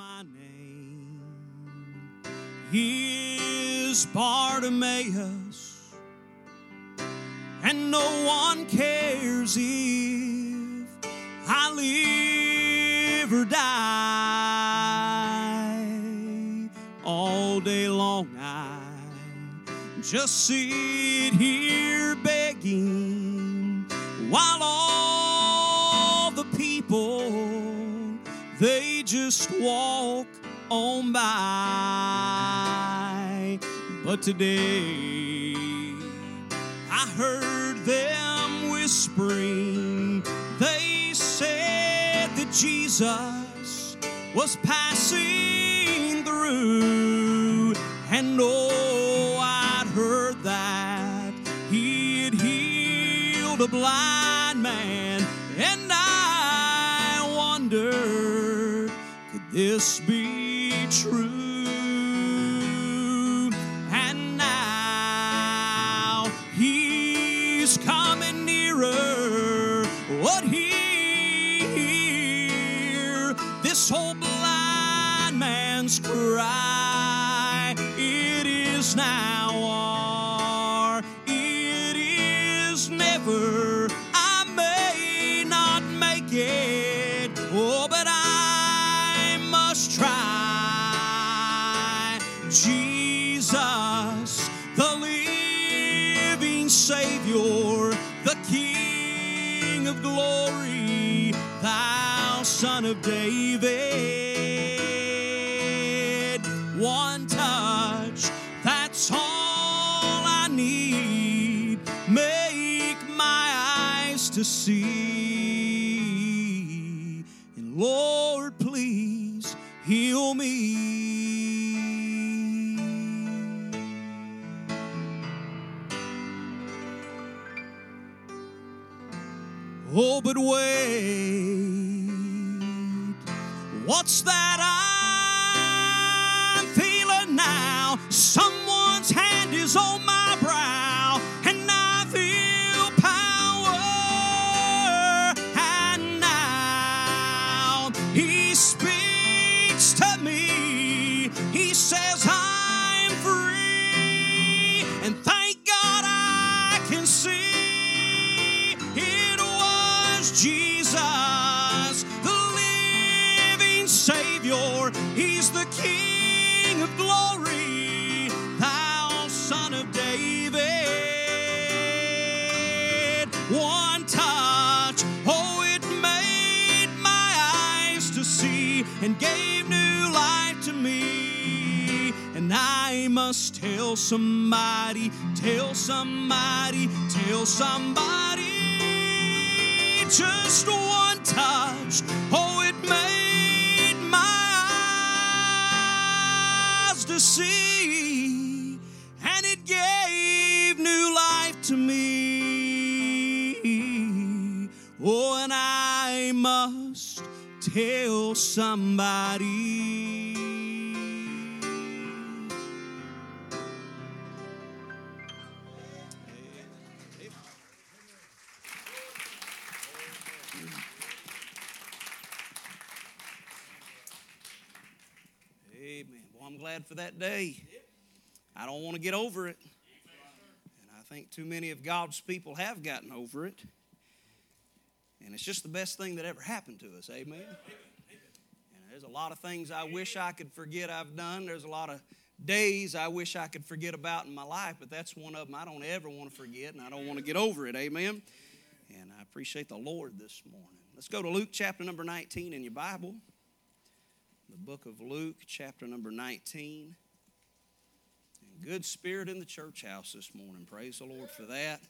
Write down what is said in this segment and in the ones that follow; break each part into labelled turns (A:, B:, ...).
A: my name is Bartimaeus, and no one cares if I live or die. All day long, I just sit here just walk on by. But today I heard them whispering, they said that Jesus was passing through, and oh, I'd heard that he had healed a blind this be true? Wait, what's that I'm feeling now? Someone's hand is on my must tell somebody, tell somebody, tell somebody. Just one touch, oh, it made my eyes to see, and it gave new life to me. Oh, and I must tell somebody. That day. I don't want to get over it. And I think too many of God's people have gotten over it. And it's just the best thing that ever happened to us. Amen. And there's a lot of things I wish I could forget I've done. There's a lot of days I wish I could forget about in my life, but that's one of them I don't ever want to forget, and I don't want to get over it. Amen. And I appreciate the Lord this morning. Let's go to Luke chapter number 19 in your Bible the book of Luke, chapter number 19. And good spirit in the church house this morning. Praise the Lord for that.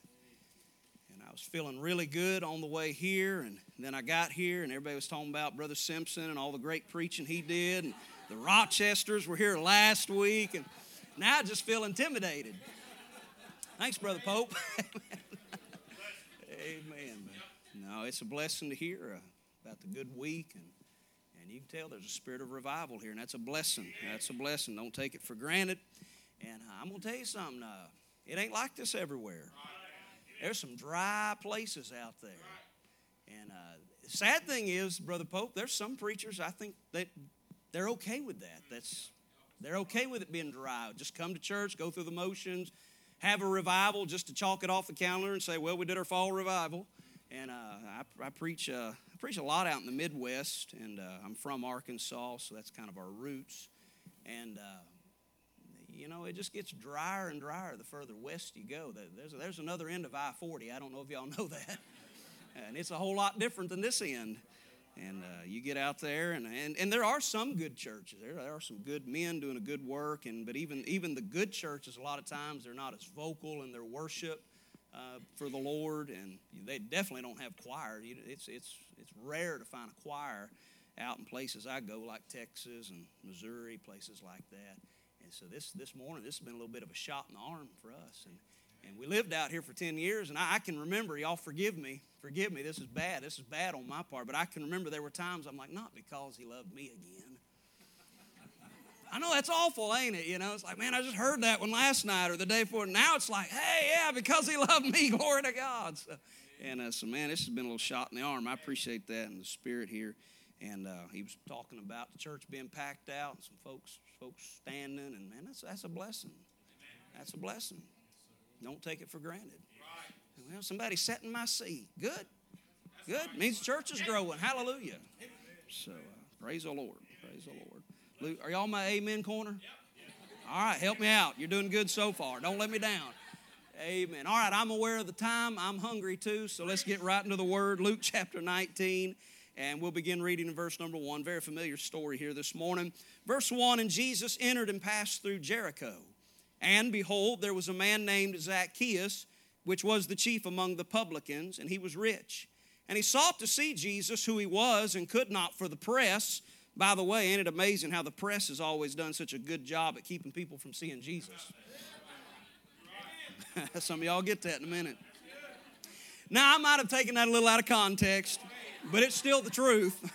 A: And I was feeling really good on the way here, and then I got here, and everybody was talking about Brother Simpson and all the great preaching he did. And the Rochesters were here last week, and now I just feel intimidated. Thanks, Brother Pope. Amen. No, it's a blessing to hear uh, about the good week and and you can tell there's a spirit of revival here, and that's a blessing. That's a blessing. Don't take it for granted. And uh, I'm going to tell you something. Uh, it ain't like this everywhere. There's some dry places out there. And uh, sad thing is, Brother Pope, there's some preachers I think that they're okay with that. That's they're okay with it being dry. Just come to church, go through the motions, have a revival just to chalk it off the calendar and say, well, we did our fall revival. And uh, I, I, preach, uh, preach a lot out in the Midwest, and uh, I'm from Arkansas, so that's kind of our roots. And, uh, you know, it just gets drier and drier the further west you go. There's, there's another end of I 40. I don't know if y'all know that. and it's a whole lot different than this end. And uh, you get out there, and, and, and there are some good churches. There, there are some good men doing a good work, and but even even the good churches, a lot of times they're not as vocal in their worship uh, for the Lord, and they definitely don't have choir. It's it's it's rare to find a choir out in places I go, like Texas and Missouri, places like that. And so this this morning, this has been a little bit of a shot in the arm for us, and and we lived out here for 10 years, and I, I, can remember, y'all forgive me, forgive me, this is bad, this is bad on my part, but I can remember there were times I'm like, not because he loved me again. I know that's awful, ain't it? You know, it's like, man, I just heard that one last night or the day before. Now it's like, hey, yeah, because he loved me, glory to God. So, and uh, so, man, this has been a little shot in the arm. I appreciate that and the spirit here. And uh, he was talking about the church being packed out and some folks, folks standing, and man, that's that's a blessing. That's a blessing. Don't take it for granted. Well, somebody sat in my seat. Good. Good. Means the church is growing. Hallelujah. So uh, praise the Lord. Praise the Lord. Are y'all my amen corner? All right, help me out. You're doing good so far. Don't let me down. Amen. All right, I'm aware of the time. I'm hungry too, so let's get right into the word. Luke chapter 19, and we'll begin reading in verse number 1. Very familiar story here this morning. Verse 1 And Jesus entered and passed through Jericho. And behold, there was a man named Zacchaeus, which was the chief among the publicans, and he was rich. And he sought to see Jesus, who he was, and could not for the press. By the way, ain't it amazing how the press has always done such a good job at keeping people from seeing Jesus? Some of y'all get that in a minute. Now, I might have taken that a little out of context, but it's still the truth.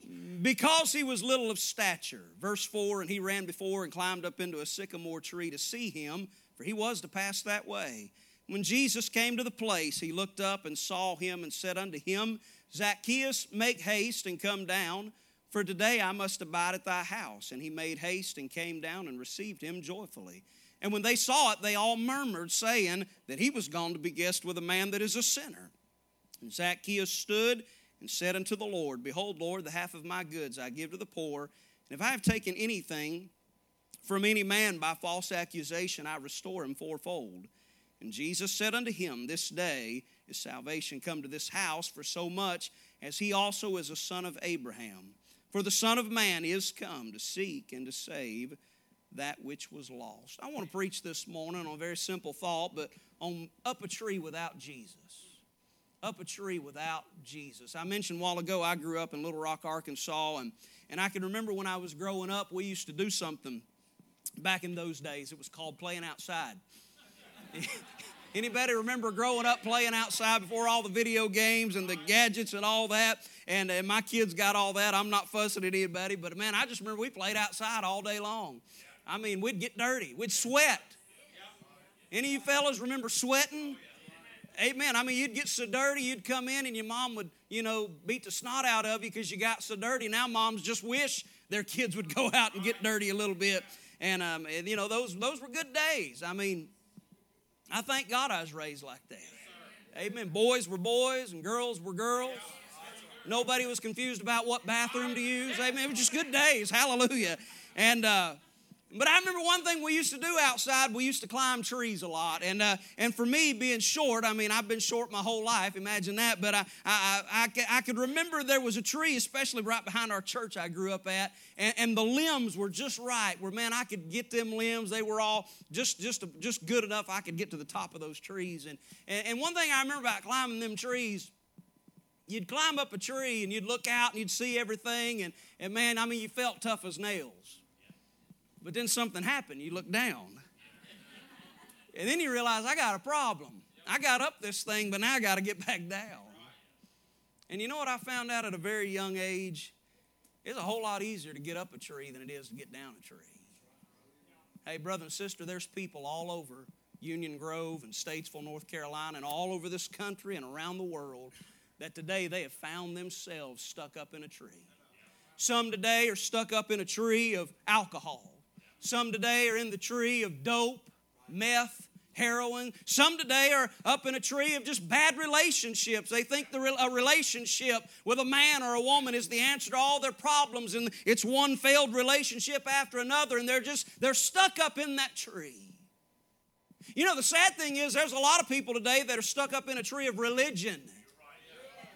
A: because he was little of stature. Verse 4 And he ran before and climbed up into a sycamore tree to see him, for he was to pass that way. When Jesus came to the place, he looked up and saw him and said unto him, Zacchaeus, make haste and come down, for today I must abide at thy house. And he made haste and came down and received him joyfully. And when they saw it, they all murmured, saying that he was gone to be guest with a man that is a sinner. And Zacchaeus stood and said unto the Lord, Behold, Lord, the half of my goods I give to the poor, and if I have taken anything from any man by false accusation, I restore him fourfold. And Jesus said unto him, This day is salvation come to this house, for so much as he also is a son of Abraham. For the Son of Man is come to seek and to save that which was lost. I want to preach this morning on a very simple thought, but on up a tree without Jesus up a tree without Jesus. I mentioned a while ago I grew up in Little Rock, Arkansas, and, and I can remember when I was growing up, we used to do something back in those days. It was called playing outside. Anybody remember growing up playing outside before all the video games and the gadgets and all that? And, and my kids got all that. I'm not fussing at anybody, but man, I just remember we played outside all day long. I mean, we'd get dirty, we'd sweat. Any of you fellas remember sweating? Amen. I mean, you'd get so dirty, you'd come in and your mom would, you know, beat the snot out of you because you got so dirty. Now moms just wish their kids would go out and get dirty a little bit. And, um, and you know, those, those were good days. I mean, I thank God I was raised like that. Amen. Boys were boys and girls were girls. Nobody was confused about what bathroom to use. Amen. It was just good days. Hallelujah. And, uh, but I remember one thing we used to do outside. We used to climb trees a lot, and uh, and for me, being short, I mean, I've been short my whole life. Imagine that. But I, I I, I could remember there was a tree, especially right behind our church I grew up at, and, and the limbs were just right. Where man, I could get them limbs. They were all just just just good enough. I could get to the top of those trees. And and, and one thing I remember about climbing them trees you'd climb up a tree and you'd look out and you'd see everything and, and man i mean you felt tough as nails but then something happened. You look down. And then you realize, I got a problem. I got up this thing, but now I got to get back down. And you know what I found out at a very young age? It's a whole lot easier to get up a tree than it is to get down a tree. Hey, brother and sister, there's people all over Union Grove and Statesville, North Carolina, and all over this country and around the world that today they have found themselves stuck up in a tree. Some today are stuck up in a tree of alcohol. Some today are in the tree of dope, meth, heroin. Some today are up in a tree of just bad relationships. They think the, a relationship with a man or a woman is the answer to all their problems, and it's one failed relationship after another, and they're just they're stuck up in that tree. You know, the sad thing is, there's a lot of people today that are stuck up in a tree of religion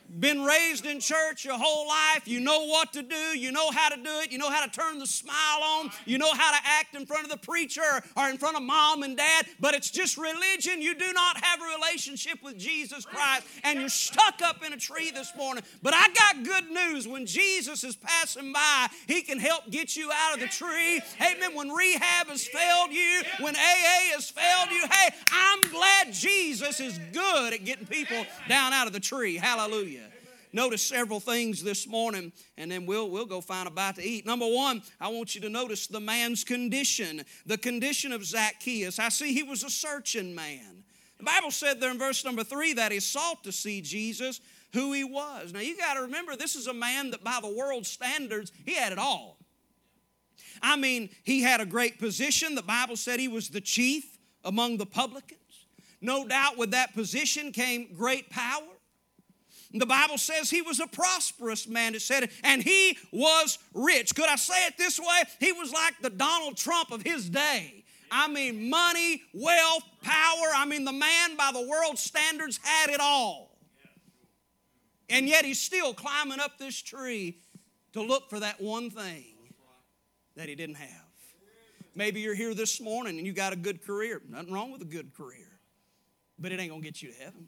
A: been raised in church your whole life. You know what to do. You know how to do it. You know how to turn the smile on. You know how to act in front of the preacher or in front of mom and dad. But it's just religion. You do not have a relationship with Jesus Christ. And you're stuck up in a tree this morning. But I got good news. When Jesus is passing by, He can help get you out of the tree. Amen. When rehab has failed you, when AA has failed you, hey, I'm glad Jesus is good at getting people down out of the tree. Hallelujah notice several things this morning, and then we'll, we'll go find a bite to eat. Number one, I want you to notice the man's condition, the condition of Zacchaeus. I see he was a searching man. The Bible said there in verse number three that he sought to see Jesus, who he was. Now you got to remember, this is a man that by the world's standards, he had it all. I mean, he had a great position. The Bible said he was the chief among the publicans. No doubt with that position came great power. The Bible says he was a prosperous man, it said, and he was rich. Could I say it this way? He was like the Donald Trump of his day. I mean, money, wealth, power. I mean, the man by the world standards had it all. And yet he's still climbing up this tree to look for that one thing that he didn't have. Maybe you're here this morning and you got a good career. Nothing wrong with a good career, but it ain't going to get you to heaven.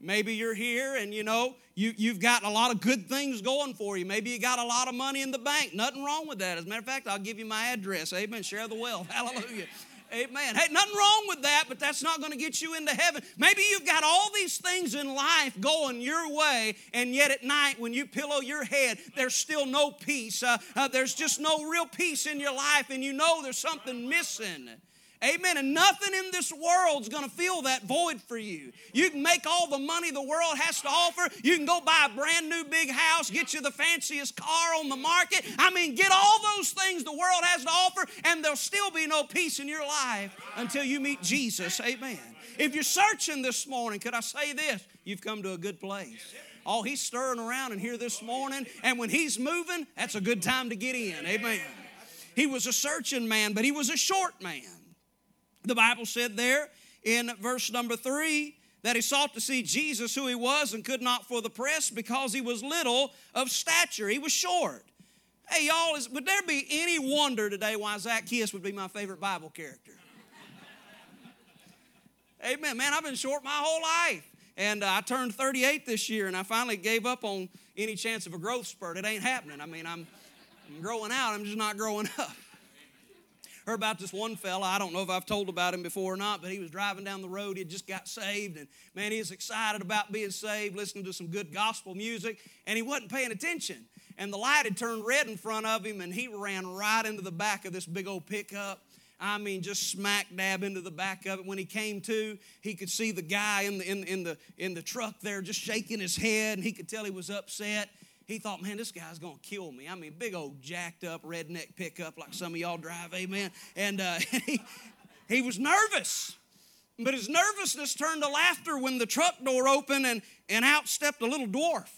A: Maybe you're here and you know you, you've got a lot of good things going for you. Maybe you got a lot of money in the bank. Nothing wrong with that. As a matter of fact, I'll give you my address. Amen. Share the wealth. Hallelujah. Amen. Hey, nothing wrong with that, but that's not going to get you into heaven. Maybe you've got all these things in life going your way, and yet at night when you pillow your head, there's still no peace. Uh, uh, there's just no real peace in your life, and you know there's something missing. Amen. And nothing in this world's going to fill that void for you. You can make all the money the world has to offer. You can go buy a brand new big house, get you the fanciest car on the market. I mean, get all those things the world has to offer, and there'll still be no peace in your life until you meet Jesus. Amen. If you're searching this morning, could I say this? You've come to a good place. Oh, he's stirring around in here this morning, and when he's moving, that's a good time to get in. Amen. He was a searching man, but he was a short man. The Bible said there in verse number three that he sought to see Jesus, who he was, and could not for the press because he was little of stature. He was short. Hey, y'all, is, would there be any wonder today why Zacchaeus would be my favorite Bible character? Amen. Man, I've been short my whole life. And uh, I turned 38 this year, and I finally gave up on any chance of a growth spurt. It ain't happening. I mean, I'm, I'm growing out, I'm just not growing up. Heard about this one fella. I don't know if I've told about him before or not, but he was driving down the road. He had just got saved, and man, he was excited about being saved, listening to some good gospel music, and he wasn't paying attention. And the light had turned red in front of him, and he ran right into the back of this big old pickup. I mean, just smack dab into the back of it. When he came to, he could see the guy in the, in, in, the, in the truck there just shaking his head, and he could tell he was upset he thought, man, this guy's going to kill me. I mean, big old jacked up redneck pickup like some of y'all drive, amen. And uh, he, he was nervous. But his nervousness turned to laughter when the truck door opened and, and out stepped a little dwarf.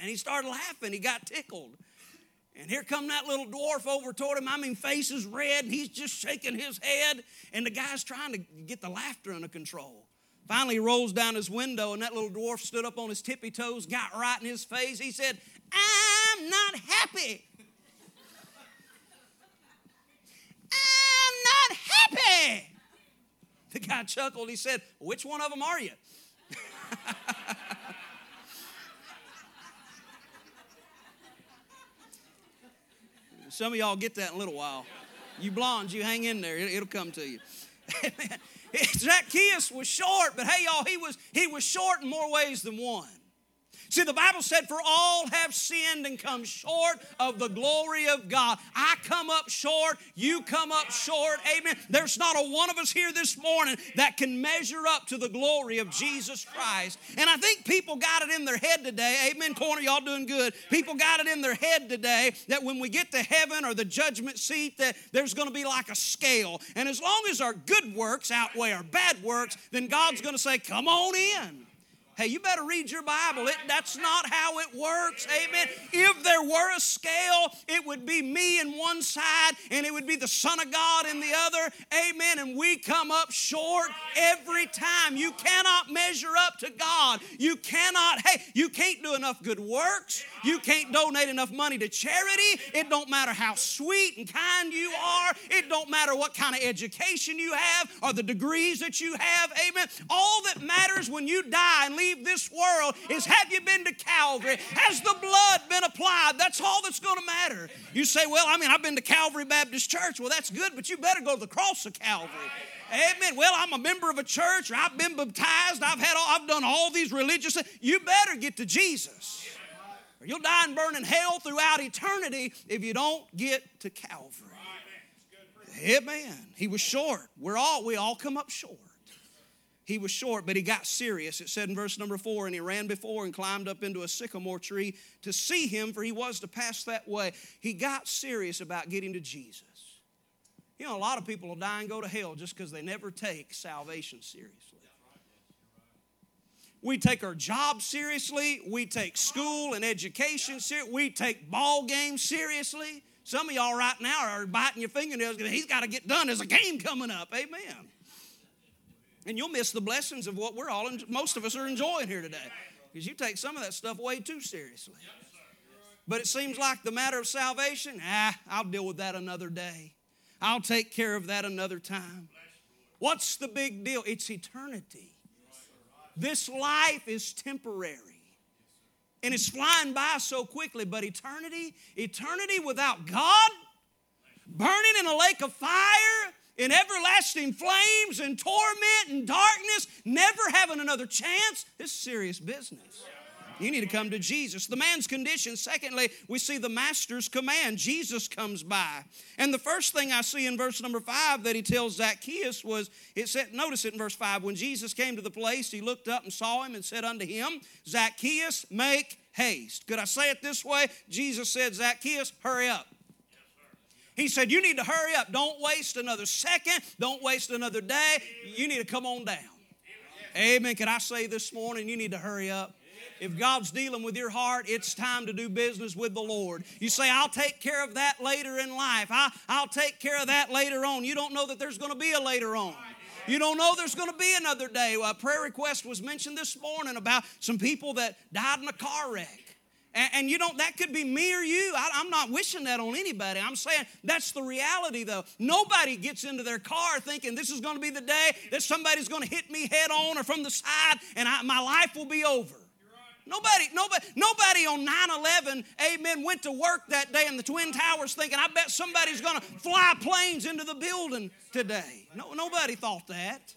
A: And he started laughing. He got tickled. And here come that little dwarf over toward him. I mean, face is red, and he's just shaking his head. And the guy's trying to get the laughter under control. Finally, he rolls down his window, and that little dwarf stood up on his tippy toes, got right in his face. He said, I'm not happy. I'm not happy. The guy chuckled. He said, Which one of them are you? Some of y'all get that in a little while. You blondes, you hang in there, it'll come to you. Zacchaeus was short, but hey, y'all, he was, he was short in more ways than one. See, the Bible said, For all have sinned and come short of the glory of God. I come up short, you come up short. Amen. There's not a one of us here this morning that can measure up to the glory of Jesus Christ. And I think people got it in their head today. Amen. Corner, y'all doing good. People got it in their head today that when we get to heaven or the judgment seat, that there's going to be like a scale. And as long as our good works outweigh our bad works, then God's going to say, Come on in. Hey, you better read your Bible. It, that's not how it works. Amen. If there were a scale, it would be me in one side and it would be the Son of God in the other. Amen. And we come up short every time. You cannot measure up to God. You cannot, hey, you can't do enough good works. You can't donate enough money to charity. It don't matter how sweet and kind you are. It don't matter what kind of education you have or the degrees that you have. Amen. All that matters when you die and leave leave this world is have you been to Calvary? Has the blood been applied? That's all that's going to matter. You say, well, I mean, I've been to Calvary Baptist Church. Well, that's good, but you better go to the cross of Calvary. Amen. Well, I'm a member of a church, I've been baptized. I've had, all, I've done all these religious. Things. You better get to Jesus, or you'll die and burn in hell throughout eternity if you don't get to Calvary. Amen. He was short. We're all we all come up short he was short, but he got serious. It said in verse number four, and he ran before and climbed up into a sycamore tree to see him, for he was to pass that way. He got serious about getting to Jesus. You know, a lot of people will die and go to hell just because they never take salvation seriously. We take our job seriously. We take school and education seriously. We take ball games seriously. Some of y'all right now are biting your fingernails because he's got to get done. There's a game coming up. Amen. And you'll miss the blessings of what we're all, most of us are enjoying here today. Because you take some of that stuff way too seriously. But it seems like the matter of salvation, ah, I'll deal with that another day. I'll take care of that another time. What's the big deal? It's eternity. This life is temporary. And it's flying by so quickly, but eternity, eternity without God, burning in a lake of fire, in everlasting flames and torment and darkness, never having another chance, it's serious business. You need to come to Jesus. The man's condition. Secondly, we see the master's command. Jesus comes by. And the first thing I see in verse number five that he tells Zacchaeus was it said, notice it in verse five, when Jesus came to the place, he looked up and saw him and said unto him, Zacchaeus, make haste. Could I say it this way? Jesus said, Zacchaeus, hurry up. He said, You need to hurry up. Don't waste another second. Don't waste another day. You need to come on down. Amen. Can I say this morning, you need to hurry up? If God's dealing with your heart, it's time to do business with the Lord. You say, I'll take care of that later in life. I, I'll take care of that later on. You don't know that there's going to be a later on. You don't know there's going to be another day. A prayer request was mentioned this morning about some people that died in a car wreck. And, and, you know, that could be me or you. I, I'm not wishing that on anybody. I'm saying that's the reality, though. Nobody gets into their car thinking this is going to be the day that somebody's going to hit me head on or from the side and I, my life will be over. Nobody, nobody, nobody on 9-11, amen, went to work that day in the Twin Towers thinking, I bet somebody's gonna fly planes into the building today. No, nobody thought that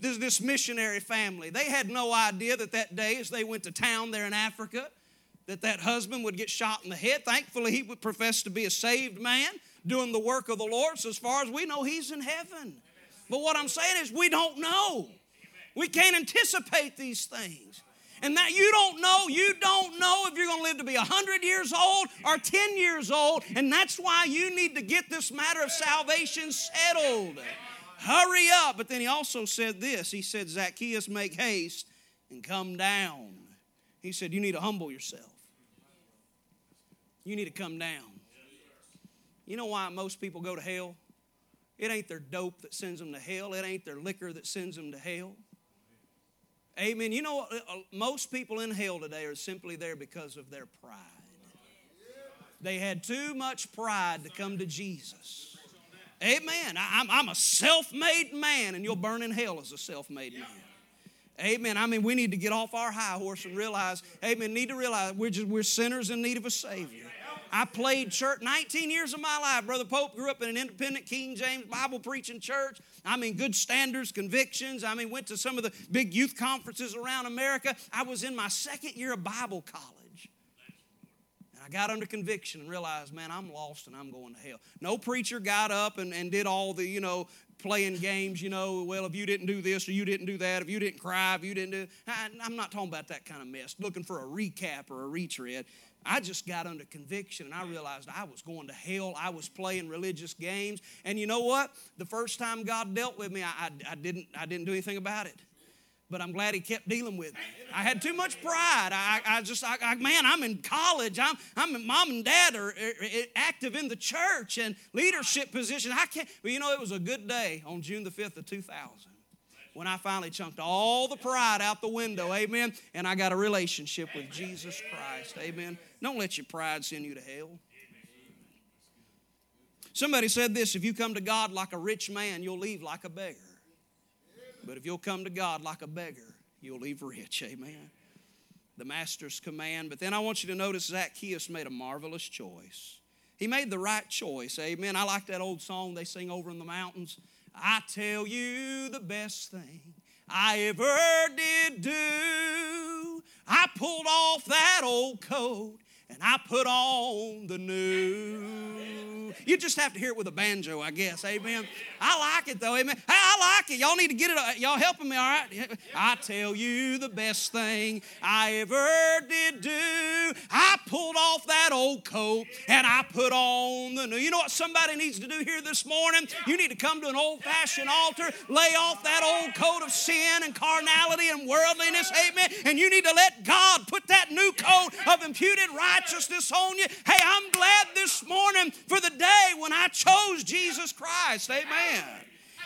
A: this, this missionary family. They had no idea that that day, as they went to town there in Africa, that that husband would get shot in the head. Thankfully, he would profess to be a saved man doing the work of the Lord. So, as far as we know, he's in heaven. But what I'm saying is, we don't know. We can't anticipate these things. And that you don't know, you don't know if you're going to live to be 100 years old or 10 years old. And that's why you need to get this matter of salvation settled. Hurry up. But then he also said this He said, Zacchaeus, make haste and come down. He said, You need to humble yourself. You need to come down. You know why most people go to hell? It ain't their dope that sends them to hell, it ain't their liquor that sends them to hell. Amen. You know, uh, uh, most people in hell today are simply there because of their pride. They had too much pride to come to Jesus. Amen. I, am a self made man, and you'll burn in hell as a self made man. Amen. I mean, we need to get off our high horse and realize, amen, need to realize we're, just, we're sinners in need of a Savior. I played church 19 years of my life. Brother Pope grew up in an independent King James Bible preaching church. I mean, good standards, convictions. I mean, went to some of the big youth conferences around America. I was in my second year of Bible college. Got under conviction and realized, man, I'm lost and I'm going to hell. No preacher got up and, and did all the, you know, playing games, you know, well, if you didn't do this or you didn't do that, if you didn't cry, if you didn't do, I, I'm not talking about that kind of mess, looking for a recap or a retread. I just got under conviction and I realized I was going to hell. I was playing religious games. And you know what? The first time God dealt with me, I, I, I didn't, I didn't do anything about it but I'm glad he kept dealing with me. I had too much pride. I, I just, I, I, man, I'm in college. I'm, I'm, mom and dad are, are, active in the church and leadership position. I can't, but you know, it was a good day on June the 5th of 2000 when I finally chunked all the pride out the window. Amen. And I got a relationship with Jesus Christ. Amen. Don't let your pride send you to hell. Somebody said this if you come to God like a rich man, you'll leave like a beggar. But if you'll come to God like a beggar, you'll leave rich. Amen. The master's command. But then I want you to notice Zacchaeus made a marvelous choice. He made the right choice. Amen. I like that old song they sing over in the mountains. I tell you the best thing I ever did do. I pulled off that old coat and I put on the new. You just have to hear it with a banjo, I guess. Amen. I like it though. Amen. Hey, I like it. Y'all need to get it. Uh, y'all helping me, all right? I tell you the best thing I ever did do. I pulled off that old coat and I put on the new. You know what somebody needs to do here this morning? You need to come to an old fashioned altar, lay off that old coat of sin and carnality and worldliness. Amen. And you need to let God put that new coat of imputed righteousness on you. Hey, I'm glad this morning for the day when I chose Jesus Christ. Amen.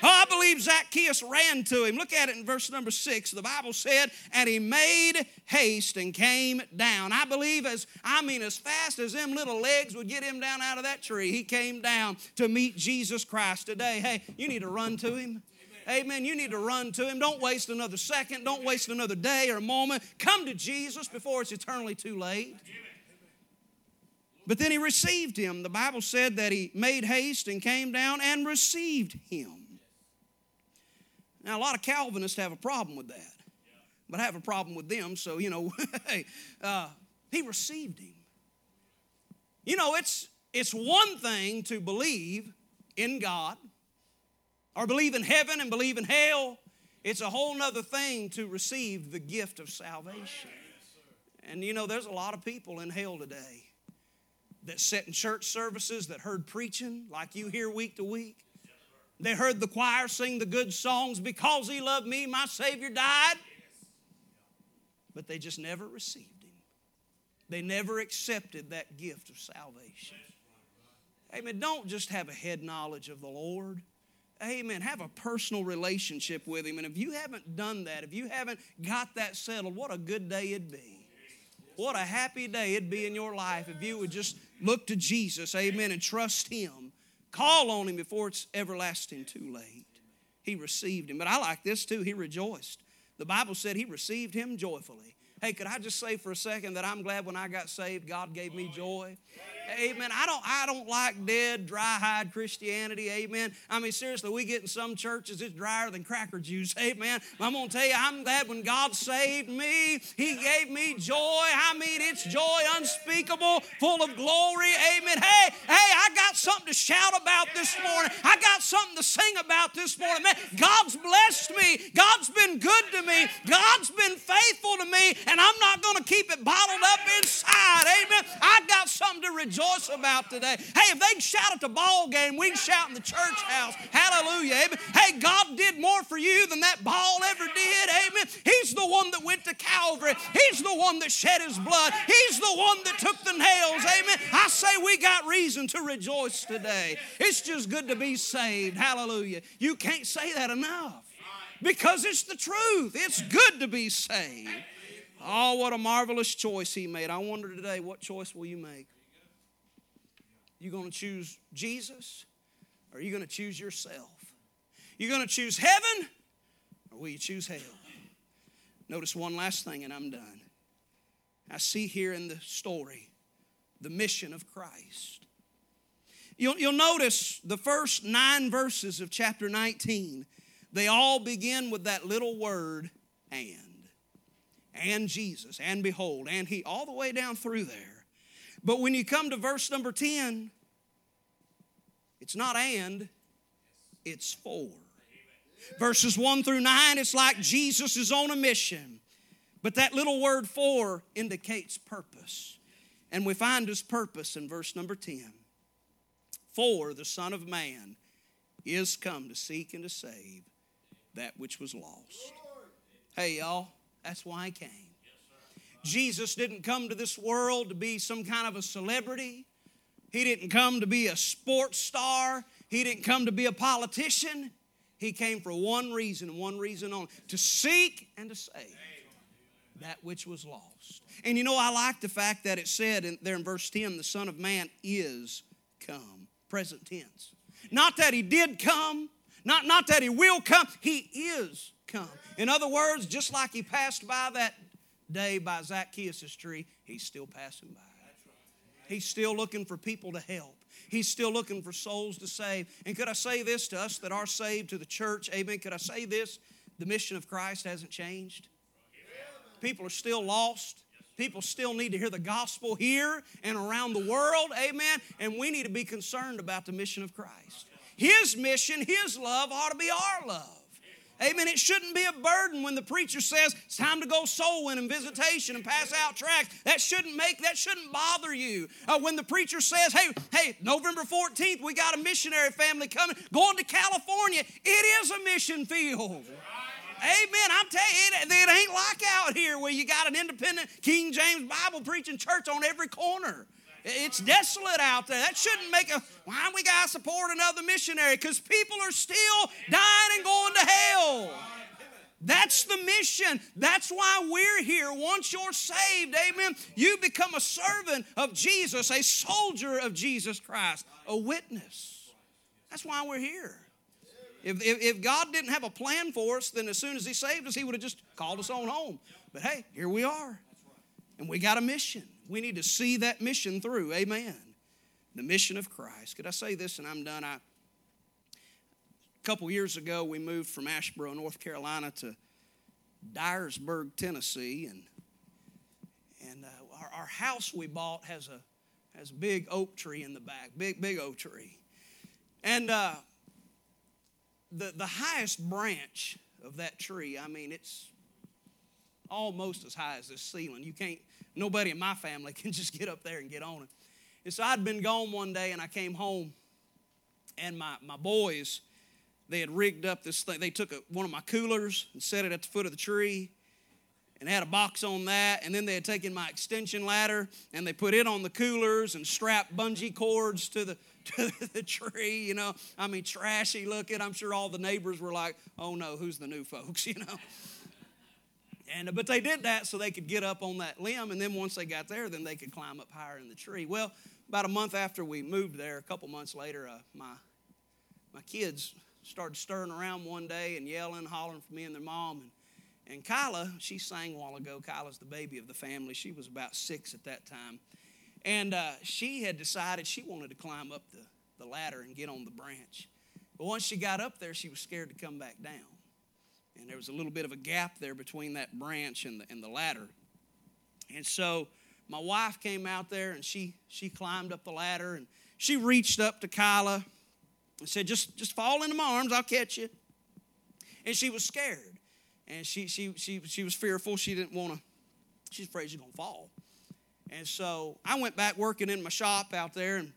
A: Oh, I believe Zacchaeus ran to him. Look at it in verse number six. The Bible said, and he made haste and came down. I believe as, I mean, as fast as them little legs would get him down out of that tree, he came down to meet Jesus Christ today. Hey, you need to run to him. Amen. You need to run to him. Don't waste another second. Don't waste another day or moment. Come to Jesus before it's eternally too late. But then he received him. The Bible said that he made haste and came down and received him. Now, a lot of Calvinists have a problem with that, but I have a problem with them, so, you know, hey, uh, he received him. You know, it's, it's one thing to believe in God or believe in heaven and believe in hell. It's a whole nother thing to receive the gift of salvation. And you know, there's a lot of people in hell today that sat in church services, that heard preaching like you hear week to week. They heard the choir sing the good songs, Because He Loved Me, My Savior died. But they just never received Him. They never accepted that gift of salvation. Amen. Don't just have a head knowledge of the Lord. Amen. Have a personal relationship with Him. And if you haven't done that, if you haven't got that settled, what a good day it'd be. What a happy day it'd be in your life if you would just look to Jesus, amen, and trust Him. Call on Him before it's everlasting too late. He received Him. But I like this too. He rejoiced. The Bible said He received Him joyfully. Hey, could I just say for a second that I'm glad when I got saved, God gave me joy? Amen. I don't, I don't like dead, dry-hide Christianity. Amen. I mean, seriously, we get in some churches, it's drier than cracker juice. Amen. I'm to tell you, I'm glad when God saved me, He gave me joy. I mean, it's joy unspeakable, full of glory. Amen. Hey, hey, I got something to shout about this morning. I got something to sing about this morning. Man, God's blessed me. God's been good to me. God's been faithful to me, and I'm not going to keep it bottled up inside. Amen. I got something to rejoice rejoice about today. Hey, if they can shout at the ball game, we can shout in the church house. Hallelujah. Amen. Hey, God did more for you than that ball ever did. Amen. He's the one that went to Calvary. He's the one that shed his blood. He's the one that took the nails. Amen. I say we got reason to rejoice today. It's just good to be saved. Hallelujah. You can't say that enough because it's the truth. It's good to be saved. Oh, what a marvelous choice he made. I wonder today, what choice will you make? You going to choose Jesus or are you going to choose yourself? You going to choose heaven or will you choose hell? Notice one last thing and I'm done. I see here in the story the mission of Christ. You'll, you'll notice the first nine verses of chapter 19, they all begin with that little word, and. And Jesus, and behold, and He, all the way down through there. But when you come to verse number 10, it's not and, it's for. Verses 1 through 9, it's like Jesus is on a mission. But that little word for indicates purpose. And we find his purpose in verse number 10. For the Son of Man is come to seek and to save that which was lost. Hey, y'all, that's why he came. Jesus didn't come to this world to be some kind of a celebrity. He didn't come to be a sports star. He didn't come to be a politician. He came for one reason and one reason only to seek and to save that which was lost. And you know, I like the fact that it said in, there in verse 10 the Son of Man is come, present tense. Not that he did come, not, not that he will come, he is come. In other words, just like he passed by that day by Zacchaeus' tree, he's still passing by. He's still looking for people to help. He's still looking for souls to save. And could I say this to us that are saved to the church? Amen. Could I say this? The mission of Christ hasn't changed. People are still lost. People still need to hear the gospel here and around the world. Amen. And we need to be concerned about the mission of Christ. His mission, His love ought to be our love. Amen. It shouldn't be a burden when the preacher says it's time to go soul winning visitation and pass out tracts. That shouldn't make that shouldn't bother you. Uh, when the preacher says, "Hey, hey, November 14th, we got a missionary family coming, going to California." It is a mission field. Amen. I'm telling you, it, it ain't like out here where you got an independent King James Bible preaching church on every corner. It's desolate out there. That shouldn't make a, why we got to support another missionary? Because people are still dying and going to hell. That's the mission. That's why we're here. Once you're saved, amen, you become a servant of Jesus, a soldier of Jesus Christ, a witness. That's why we're here. If, if, if, God didn't have a plan for us, then as soon as He saved us, He would have just called us on home. But hey, here we are. And we got a mission. We need to see that mission through. Amen. The mission of Christ. Could I say this and I'm done? I, a couple years ago, we moved from Asheboro, North Carolina to Dyersburg, Tennessee. And, and uh, our, our house we bought has a, has a big oak tree in the back, big, big oak tree. And uh, the, the highest branch of that tree, I mean, it's almost as high as this ceiling. You can't, nobody in my family can just get up there and get on it. And so I'd been gone one day and I came home and my, my boys, they had rigged up this thing. They took a, one of my coolers and set it at the foot of the tree and had a box on that. And then they had taken my extension ladder and they put it on the coolers and strapped bungee cords to the, to the tree, you know. I mean, trashy looking. I'm sure all the neighbors were like, oh no, who's the new folks, you know. And, but they did that so they could get up on that limb, and then once they got there, then they could climb up higher in the tree. Well, about a month after we moved there, a couple months later, uh, my, my kids started stirring around one day and yelling, hollering for me and their mom. And, and Kyla, she sang a while ago. Kyla's the baby of the family. She was about six at that time. And uh, she had decided she wanted to climb up the, the ladder and get on the branch. But once she got up there, she was scared to come back down and there was a little bit of a gap there between that branch and the, and the ladder. And so my wife came out there and she, she climbed up the ladder and she reached up to Kyla and said, just, just fall into my arms, I'll catch you. And she was scared. And she, she, she, she was fearful. She didn't want to, she's afraid she's going to fall. And so I went back working in my shop out there and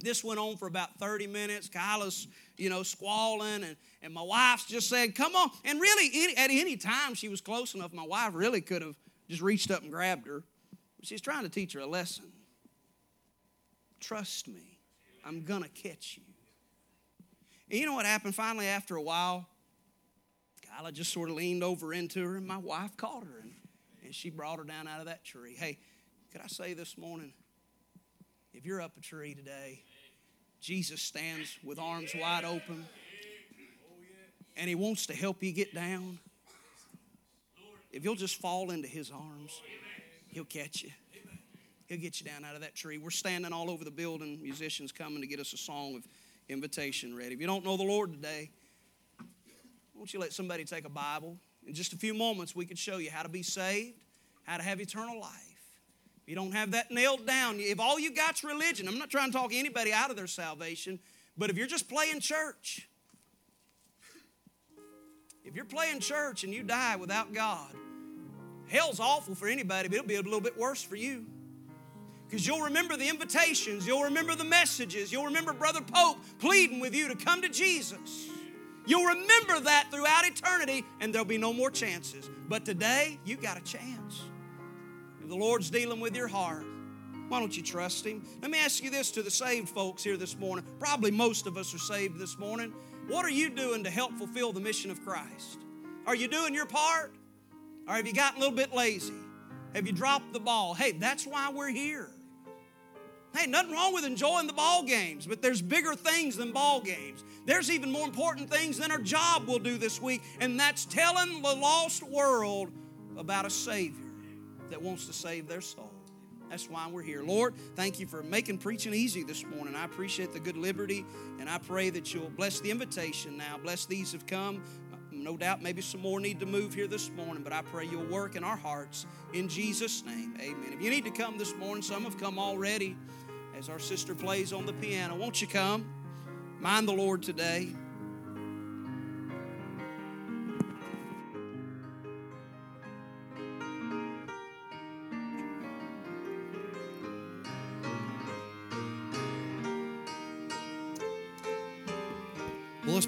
A: this went on for about 30 minutes. Kyla's, you know, squalling, and, and my wife's just said, Come on. And really, any, at any time she was close enough, my wife really could have just reached up and grabbed her. She's trying to teach her a lesson. Trust me, I'm going to catch you. And you know what happened finally after a while? Kyla just sort of leaned over into her, and my wife caught her, and, and she brought her down out of that tree. Hey, could I say this morning? If you're up a tree today, Jesus stands with arms wide open and he wants to help you get down. If you'll just fall into his arms, he'll catch you. He'll get you down out of that tree. We're standing all over the building, musicians coming to get us a song of invitation ready. If you don't know the Lord today, won't you let somebody take a Bible? In just a few moments, we could show you how to be saved, how to have eternal life. You don't have that nailed down, if all you got's religion, I'm not trying to talk anybody out of their salvation, but if you're just playing church, if you're playing church and you die without God, hell's awful for anybody, but it'll be a little bit worse for you. Because you'll remember the invitations, you'll remember the messages, you'll remember Brother Pope pleading with you to come to Jesus. You'll remember that throughout eternity, and there'll be no more chances. But today, you got a chance. The Lord's dealing with your heart, why don't you trust Him? Let me ask you this to the saved folks here this morning. Probably most of us are saved this morning. What are you doing to help fulfill the mission of Christ? Are you doing your part? Or have you gotten a little bit lazy? Have you dropped the ball? Hey, that's why we're here. Hey, nothing wrong with enjoying the ball games, but there's bigger things than ball games. There's even more important things than our job will do this week, and that's telling the lost world about a Savior that wants to save their soul. That's why we're here. Lord, thank you for making preaching easy this morning. I appreciate the good liberty, and I pray that you'll bless the invitation now. Bless these have come. No doubt, maybe some more need to move here this morning, but I pray you'll work in our hearts. In Jesus' name, amen. If you need to come this morning, some have come already as our sister plays on the piano. Won't you come? Mind the Lord today.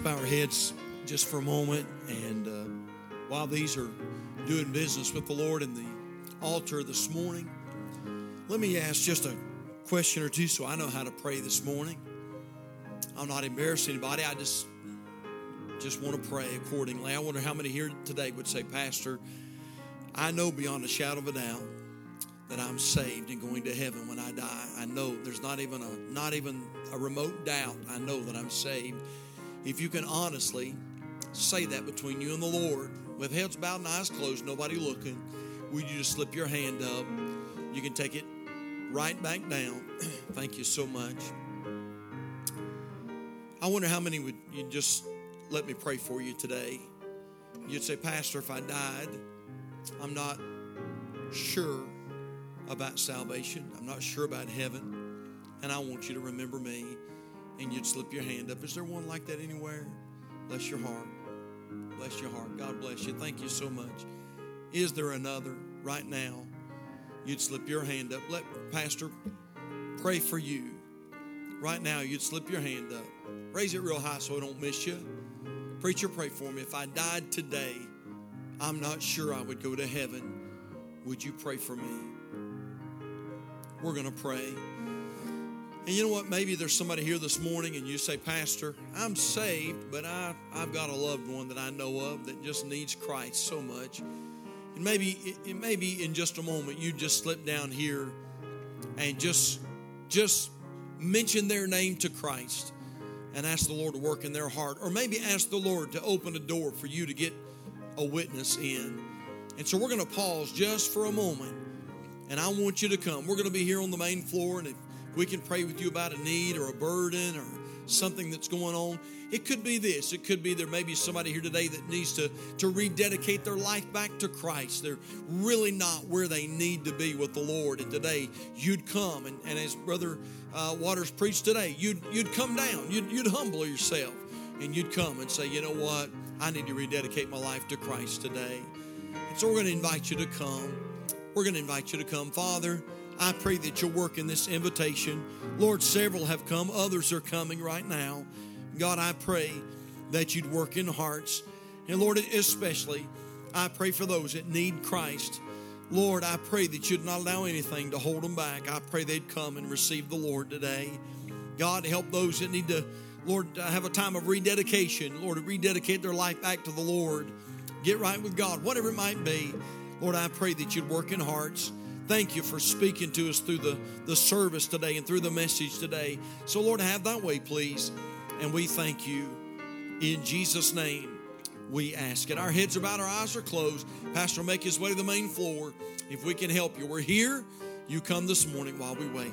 B: Bow our heads just for a moment. And uh, while these are doing business with the Lord in the altar this morning, let me ask just a question or two so I know how to pray this morning. I'm not embarrassing anybody. I just just want to pray accordingly. I wonder how many here today would say, Pastor, I know beyond a shadow of a doubt that I'm saved and going to heaven when I die. I know there's not even a not even a remote doubt. I know that I'm saved. If you can honestly say that between you and the Lord, with heads bowed and eyes closed, nobody looking, would you just slip your hand up? You can take it right back down. Thank you so much. I wonder how many would you just let me pray for you today? You'd say, Pastor, if I died, I'm not sure about salvation. I'm not sure about heaven. And I want you to remember me. And you'd slip your hand up. Is there one like that anywhere? Bless your heart. Bless your heart. God bless you. Thank you so much. Is there another right now? You'd slip your hand up. Let Pastor pray for you. Right now, you'd slip your hand up. Raise it real high so I don't miss you. Preacher, pray for me. If I died today, I'm not sure I would go to heaven. Would you pray for me? We're going to pray. And you know what? Maybe there's somebody here this morning and you say, Pastor, I'm saved, but I, I've got a loved one that I know of that just needs Christ so much. And maybe, it, maybe in just a moment, you just slip down here and just, just mention their name to Christ and ask the Lord to work in their heart. Or maybe ask the Lord to open a door for you to get a witness in. And so we're going to pause just for a moment. And I want you to come. We're going to be here on the main floor. And if we can pray with you about a need or a burden or something that's going on. It could be this. It could be there may be somebody here today that needs to, to rededicate their life back to Christ. They're really not where they need to be with the Lord. And today you'd come, and, and as Brother uh, Waters preached today, you'd, you'd come down, you'd, you'd humble yourself, and you'd come and say, you know what? I need to rededicate my life to Christ today. And so we're going to invite you to come. We're going to invite you to come. Father, I pray that you'll work in this invitation. Lord, several have come, others are coming right now. God, I pray that you'd work in hearts. And Lord, especially, I pray for those that need Christ. Lord, I pray that you'd not allow anything to hold them back. I pray they'd come and receive the Lord today. God, help those that need to, Lord, have a time of rededication. Lord, rededicate their life back to the Lord. Get right with God, whatever it might be. Lord, I pray that you'd work in hearts. Thank you for speaking to us through the, the service today and through the message today. So, Lord, have that way, please. And we thank you. In Jesus' name, we ask it. Our heads are bowed, our eyes are closed. Pastor will make his way to the main floor. If we can help you, we're here You come this morning while we wait.